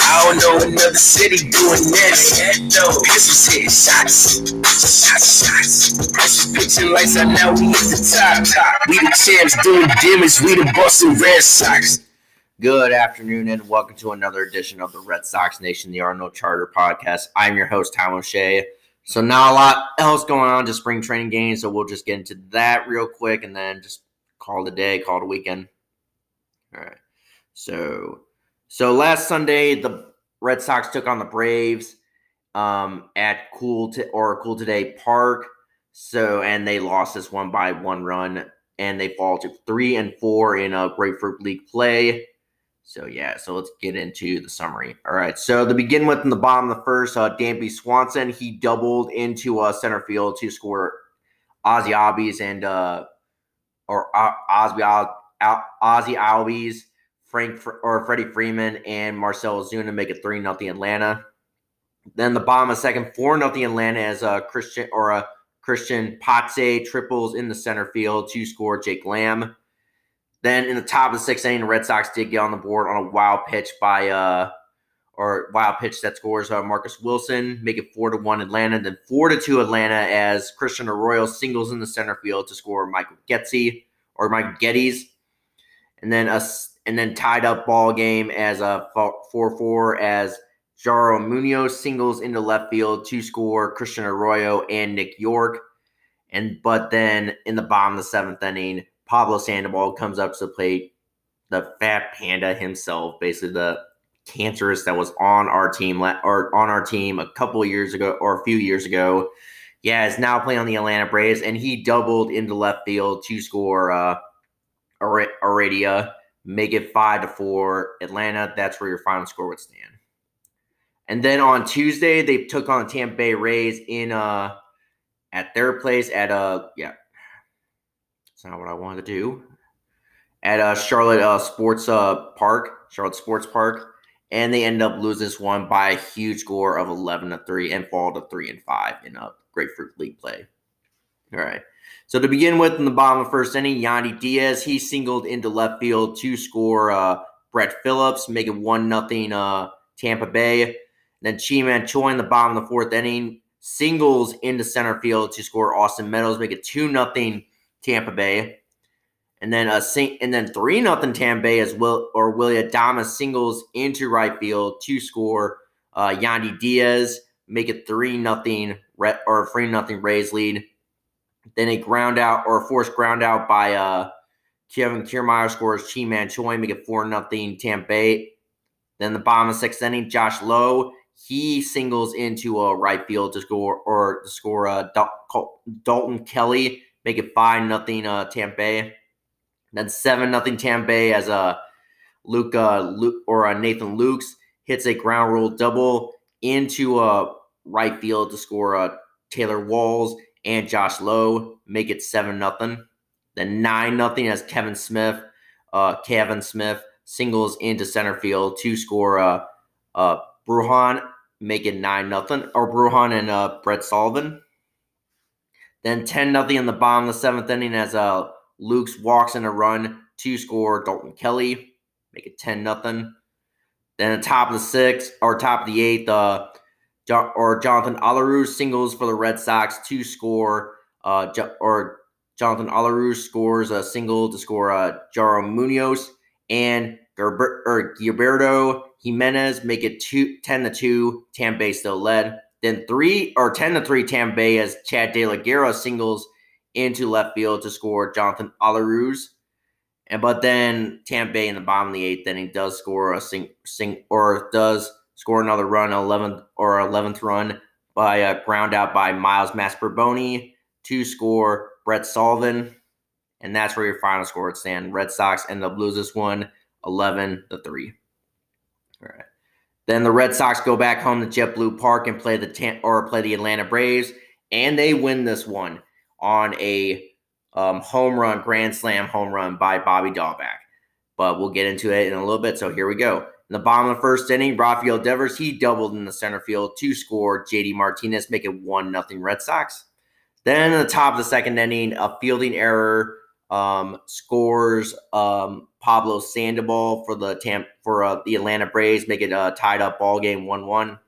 I don't know another city doing this. Though shots, shots, shots. Lights out now. We at the top. We the champs doing damage. We the Boston Red Sox. Good afternoon and welcome to another edition of the Red Sox Nation, the Arnold Charter Podcast. I'm your host, Tom O'Shea. So not a lot else going on, to spring training games. So we'll just get into that real quick and then just call it a day, call it a weekend. All right. So so last Sunday, the Red Sox took on the Braves um, at Cool to, or Cool Today Park. So and they lost this one by one run, and they fall to three and four in a Grapefruit League play. So yeah, so let's get into the summary. All right, so to begin with, in the bottom of the first, uh, Dansby Swanson he doubled into uh, center field to score Ozzy Albies and uh, or uh, Ozzy Ozzy Albies, Frank or Freddie Freeman and Marcell Ozuna make it three nothing Atlanta. Then the bottom of second, four nothing Atlanta as a Christian or a Christian Pache triples in the center field to score Jake Lamb. Then in the top of the sixth inning, the Red Sox did get on the board on a wild pitch by uh or wild pitch that scores uh, Marcus Wilson, make it four to one Atlanta, then four to two Atlanta as Christian Arroyo singles in the center field to score Michael Getzey or Michael Gettys, and then a and then tied up ball game as a four four as Yairo Munoz singles into left field to score Christian Arroyo and Nick Yorke, and but then in the bottom of the seventh inning, Pablo Sandoval comes up to the plate, the fat panda himself, basically the cancerous that was on our team or on our team a couple years ago or a few years ago. Yeah, is now playing on the Atlanta Braves, and he doubled into left field to score uh, Heredia, make it five to four. Atlanta, that's where your final score would stand. And then on Tuesday, they took on the Tampa Bay Rays in uh at their place at uh yeah, it's not what I wanted to do at uh Charlotte uh Sports uh Park, Charlotte Sports Park and they end up losing this one by a huge score of 11 to 3 and fall to 3 and 5 in a grapefruit league play. All right. So to begin with, in the bottom of the first inning, Yandy Diaz, he singled into left field to score uh, Brett Phillips, make it 1 nothing uh, Tampa Bay. And then Ji-Man Choi in the bottom of the fourth inning singles into center field to score Austin Meadows, make it 2 nothing Tampa Bay. And then a sing- and then three nothing Tampa Bay as Will or Willy Adames singles into right field to score uh, Yandy Diaz, make it three nothing or three nothing Rays lead. Then a ground out or a forced ground out by uh, Kevin Kiermaier scores Ji-Man Choi, make it four nothing Tampa Bay. Then the bottom of sixth inning, Josh Lowe he singles into a right field to score or to score uh, Dalton Kelly, make it five nothing uh, Tampa Bay. Then seven nothing Tampa Bay as a uh, Luca Luke or uh, Nathan Lukes hits a ground rule double into a uh, right field to score uh, Taylor Walls and Josh Lowe make it seven nothing. Then nine nothing as Kevin Smith, uh, Kevin Smith singles into center field to score uh, uh, Bruján, make it nine nothing, or Bruján and uh, Brett Sullivan. Then ten nothing in the bottom of the seventh inning as uh, Lukes walks in a run to score Dalton Kelly, make it 10 nothing. Then the top of the sixth or top of the eighth, uh, or Jonathan Arauz singles for the Red Sox to score, uh, or Jonathan Arauz scores a single to score uh, Yairo Munoz and Gerber- or Gilberto Jimenez make it two, 10 to 2. Tampa Bay still led. Then three or 10 to 3 Tampa Bay as Chad De La Guerra singles into left field to score Jonathan Arauz. And but then Tampa Bay in the bottom of the eighth inning does score a sing, sing or does score another run, eleventh or eleventh run by a ground out by Miles Mastrobuoni to score Brett Sullivan. And that's where your final score would stand. Red Sox end up lose this one 11 to 3. All right. Then the Red Sox go back home to JetBlue Park and play the or play the Atlanta Braves, and they win this one on a um, home run, grand slam home run by Bobby Dalbec. But we'll get into it in a little bit. So here we go. In the bottom of the first inning, Rafael Devers, he doubled in the center field to score JD Martinez, make it 1 nothing Red Sox. Then in the top of the second inning, a fielding error um, scores um, Pablo Sandoval for the Tamp for uh, the Atlanta Braves, make it a tied up ball game 1 1.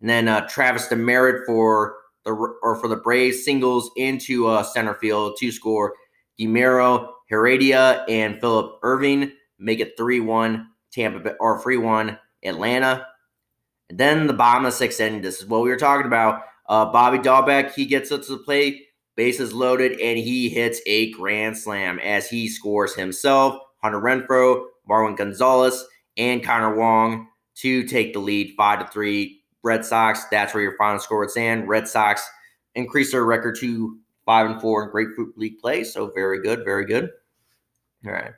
And then uh, Travis Demeritte for the or for the Braves singles into uh, center field to score Guillermo Heredia and Phillip Irving make it 3 1 Tampa or 3 1 Atlanta. And then the bottom of the sixth inning, this is what we were talking about. Uh, Bobby Dalbec, he gets up to the plate, bases loaded, and he hits a grand slam as he scores himself, Hunter Renfroe, Marwin Gonzalez, and Connor Wong to take the lead 5 to 3. Red Sox, that's where your final score would stand. Red Sox increase their record to 5 and 4 in Grapefruit League play. So very good, very good. All right.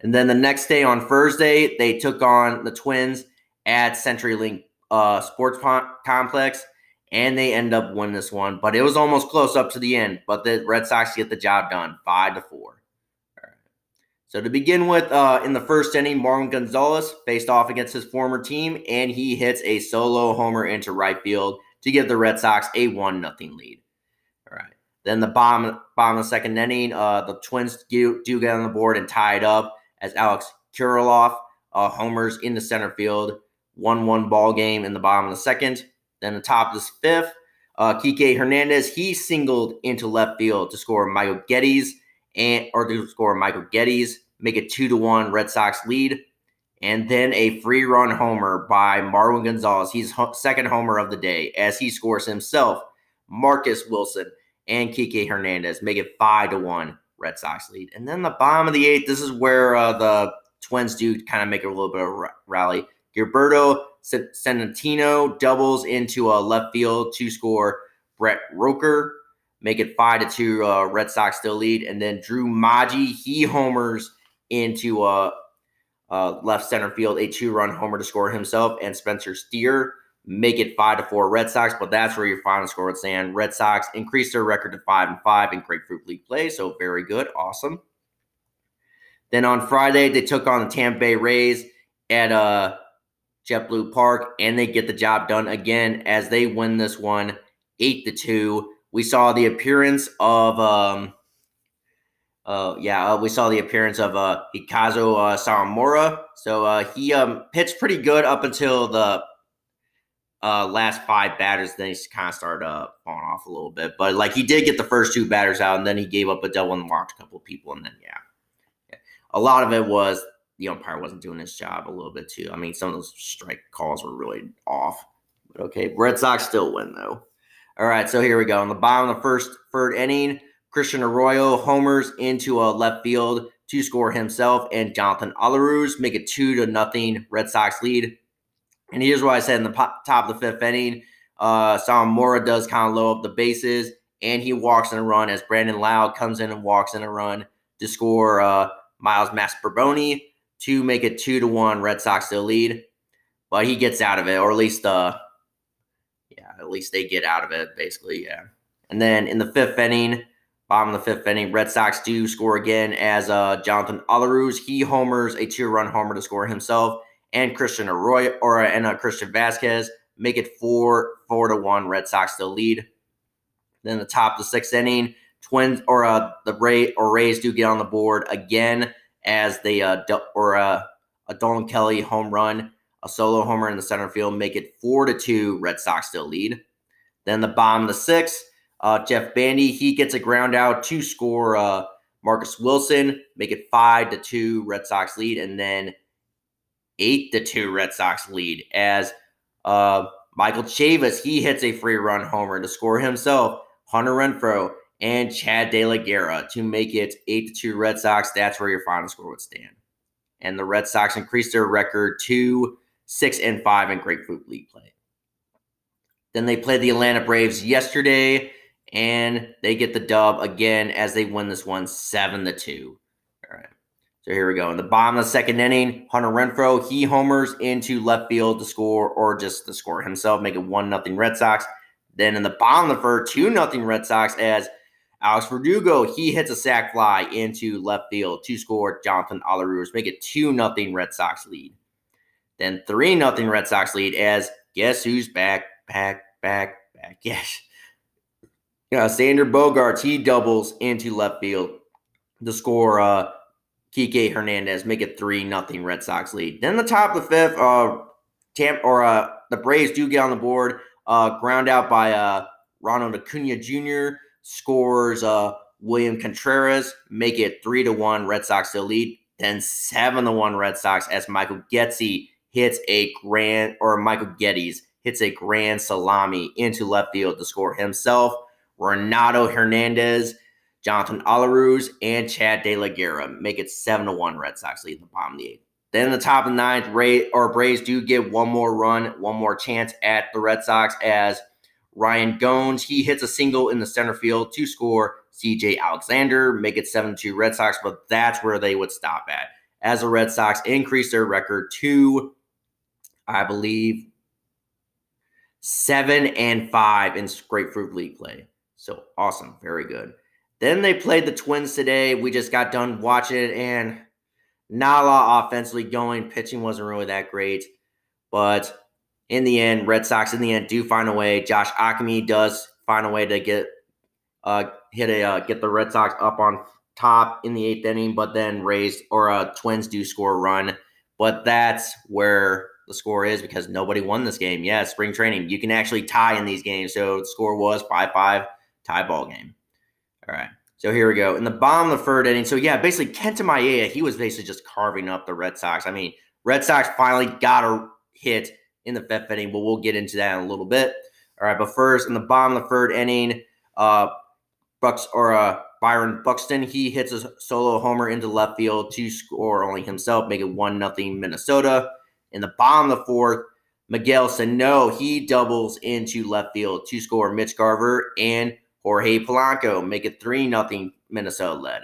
And then the next day on Thursday, they took on the Twins at CenturyLink uh, Sports Complex and they end up winning this one. But it was almost close up to the end. But the Red Sox get the job done, five to four. So to begin with, uh, in the first inning, Marwin Gonzalez faced off against his former team, and he hits a solo homer into right field to give the Red Sox a one nothing lead. All right. Then the bottom bottom of the second inning, uh, the Twins do, do get on the board and tie it up as Alex Kirilloff uh, homers in the center field. One one ball game in the bottom of the second. Then the top of the fifth, uh, Kike Hernandez, he singled into left field to score Michael Gettys and or to score Michael Gettys, make it two to one Red Sox lead. And then a free run homer by Marwin Gonzalez. He's second homer of the day as he scores himself, Marcus Wilson, and Kike Hernandez, make it five to one Red Sox lead. And then the bottom of the eighth, this is where uh, the Twins do kind of make a little bit of a rally. Gilberto Celestino doubles into a left field to score Brett Rooker, make it five to two. Uh, Red Sox still lead, and then Drew Maggi he homers into a, a left center field, a two-run homer to score himself, and Spencer Steer make it five to four Red Sox. But that's where your final score would stand. Red Sox increase their record to five and five in Grapefruit League play, so very good, awesome. Then on Friday they took on the Tampa Bay Rays at uh JetBlue Park, and they get the job done again as they win this one eight to two. We saw the appearance of um, uh, yeah, uh, we saw the appearance of uh, Hikazu uh, Sawamura. So uh, he um, pitched pretty good up until the uh, last five batters. Then he kind of started uh, falling off a little bit. But like he did get the first two batters out, and then he gave up a double and walked a couple people, and then yeah, yeah. a lot of it was the umpire wasn't doing his job a little bit too. I mean, some of those strike calls were really off. But okay, Red Sox still win though. All right, so here we go. On the bottom of the first third inning, Christian Arroyo homers into a left field to score himself and Jonathan Arauz make it two to nothing Red Sox lead. And here's what I said in the top of the fifth inning. Uh, Sawamura does kind of low up the bases, and he walks in a run as Brandon Lowe comes in and walks in a run to score uh, Miles Mastrobuoni to make it two to one Red Sox to lead. But he gets out of it, or at least uh yeah, at least they get out of it, basically, yeah. And then in the fifth inning, bottom of the fifth inning, Red Sox do score again as uh Jonathan Arauz, he homers a two-run homer to score himself, and Christian Arroyo or and uh, Christian Vazquez make it four four to one Red Sox to lead. Then the top of the sixth inning, Twins or uh the Ray or Rays do get on the board again as the uh, or uh, a Dalton Kelly home run, a solo homer in the center field, make it four to two. Red Sox still lead. Then the bottom of the sixth, uh, Jeff Bandy he gets a ground out to score uh, Marcus Wilson, make it five to two. Red Sox lead, and then eight to two. Red Sox lead as uh, Michael Chavis he hits a free run homer to score himself. Hunter Renfroe and Chad De La Guerra to make it 8 to 2 Red Sox. That's where your final score would stand. And the Red Sox increased their record to 6 and 5 in Grapefruit League play. Then they played the Atlanta Braves yesterday and they get the dub again as they win this one 7 to 2. All right. So here we go. In the bottom of the second inning, Hunter Renfroe, he homers into left field to score or just to score himself, make it 1 nothing Red Sox. Then in the bottom of the third, 2 nothing Red Sox as Alex Verdugo, he hits a sac fly into left field to score Jonathan Arauz, make it 2 nothing Red Sox lead. Then 3 nothing Red Sox lead as guess who's back, back, back, back. Yes. Yeah, Xander Bogaerts, he doubles into left field to score uh Kike Hernandez, make it 3 nothing Red Sox lead. Then the top of the fifth, uh Tampa or uh the Braves do get on the board, uh ground out by uh Ronald Acuna Jr. scores uh William Contreras, make it three to one. Red Sox still lead. Then seven to one Red Sox as Michael Getzey hits a grand or Michael Gettys hits a grand salami into left field to score himself. Renato Hernandez, Jonathan Arauz, and Chad De La Guerra make it seven to one. Red Sox lead in the bottom of the eighth. Then in the top of the ninth, Ray or Braves do get one more run, one more chance at the Red Sox as Ryan Goins he hits a single in the center field to score CJ Alexander, make it 7 2 Red Sox, but that's where they would stop at. As the Red Sox increase their record to, I believe, 7 and 5 in Grapefruit League play. So awesome. Very good. Then they played the Twins today. We just got done watching it, and not a lot offensively going. Pitching wasn't really that great. But in the end, Red Sox in the end do find a way. Josh Ockimey does find a way to get uh, hit a uh, get the Red Sox up on top in the eighth inning, but then raised or uh, Twins do score a run. But that's where the score is because nobody won this game. Yeah, spring training. You can actually tie in these games. So the score was 5 5 tie ball game. All right. So here we go. In the bottom of the third inning. So yeah, basically Kenta Maeda, he was basically just carving up the Red Sox. I mean, Red Sox finally got a hit in the fifth inning, but we'll get into that in a little bit. All right, but first in the bottom of the third inning, uh, Bucks or uh, Byron Buxton, he hits a solo homer into left field to score only himself, make it one nothing Minnesota. In the bottom of the fourth, Miguel Sano, he doubles into left field to score Mitch Garver and Jorge Polanco, make it three nothing Minnesota led.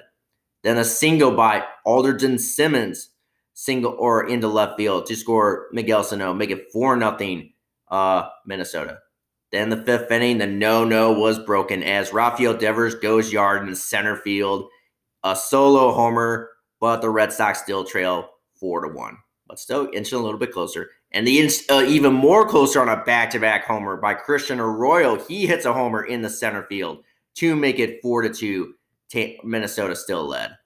Then a single by Andrelton Simmons, single or into left field to score Miguel Sano, make it four nothing uh, Minnesota. Then the fifth inning, the no-no was broken as Rafael Devers goes yard in center field, a solo homer, but the Red Sox still trail four to one, but still inching a little bit closer. And the uh, even more closer on a back-to-back homer by Christian Arroyo. He hits a homer in the center field to make it four to two. Minnesota still led.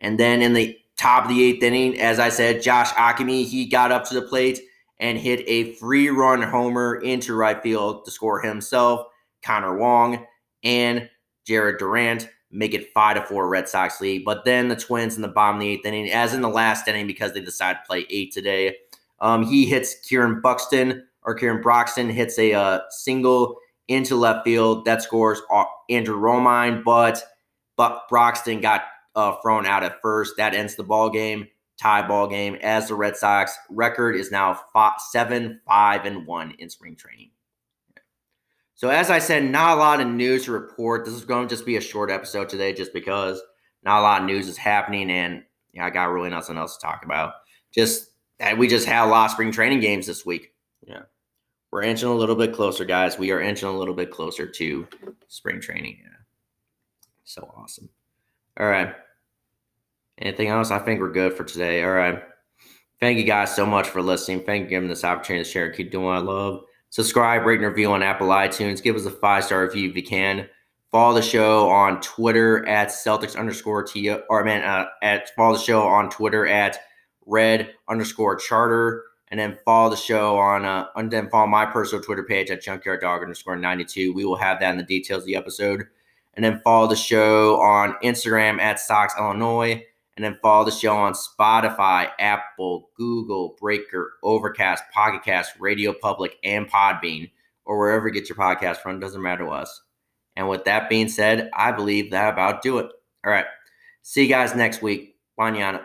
And then in the top of the eighth inning, as I said, Josh Ockimey he got up to the plate and hit a free run homer into right field to score himself, Connor Wong, and Jared Durant make it five to four Red Sox lead. But then the Twins in the bottom of the eighth inning, as in the last inning, because they decided to play eight today. Um, he hits Kieran Buxton or Kieran Broxton hits a uh, single into left field that scores Andrew Romine, but but Broxton got uh, thrown out at first. That ends the ball game tie ball game as the Red Sox record is now five, seven, five, and one in spring training. So, as I said, not a lot of news to report. This is going to just be a short episode today, just because not a lot of news is happening, and yeah, I got really nothing else to talk about. Just that we just had a lot of spring training games this week. Yeah, we're inching a little bit closer, guys. We are inching a little bit closer to spring training. Yeah, so awesome. All right. Anything else? I think we're good for today. All right. Thank you guys so much for listening. Thank you for giving this opportunity to share. Keep doing what I love. Subscribe, rate, and review on Apple iTunes. Give us a five star review if you can. Follow the show on Twitter at Celtics underscore T or man uh, at follow the show on Twitter at Red underscore Charter, and then follow the show on uh, and then follow my personal Twitter page at Junkyard Dog underscore ninety two. We will have that in the details of the episode, and then follow the show on Instagram at Sox Illinois and then follow the show on Spotify, Apple, Google, Breaker, Overcast, Pocket Radio Public, and Podbean, or wherever you get your podcast from. Doesn't matter to us. And with that being said, I believe that about do it. All right. See you guys next week. Banyana.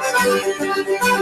Música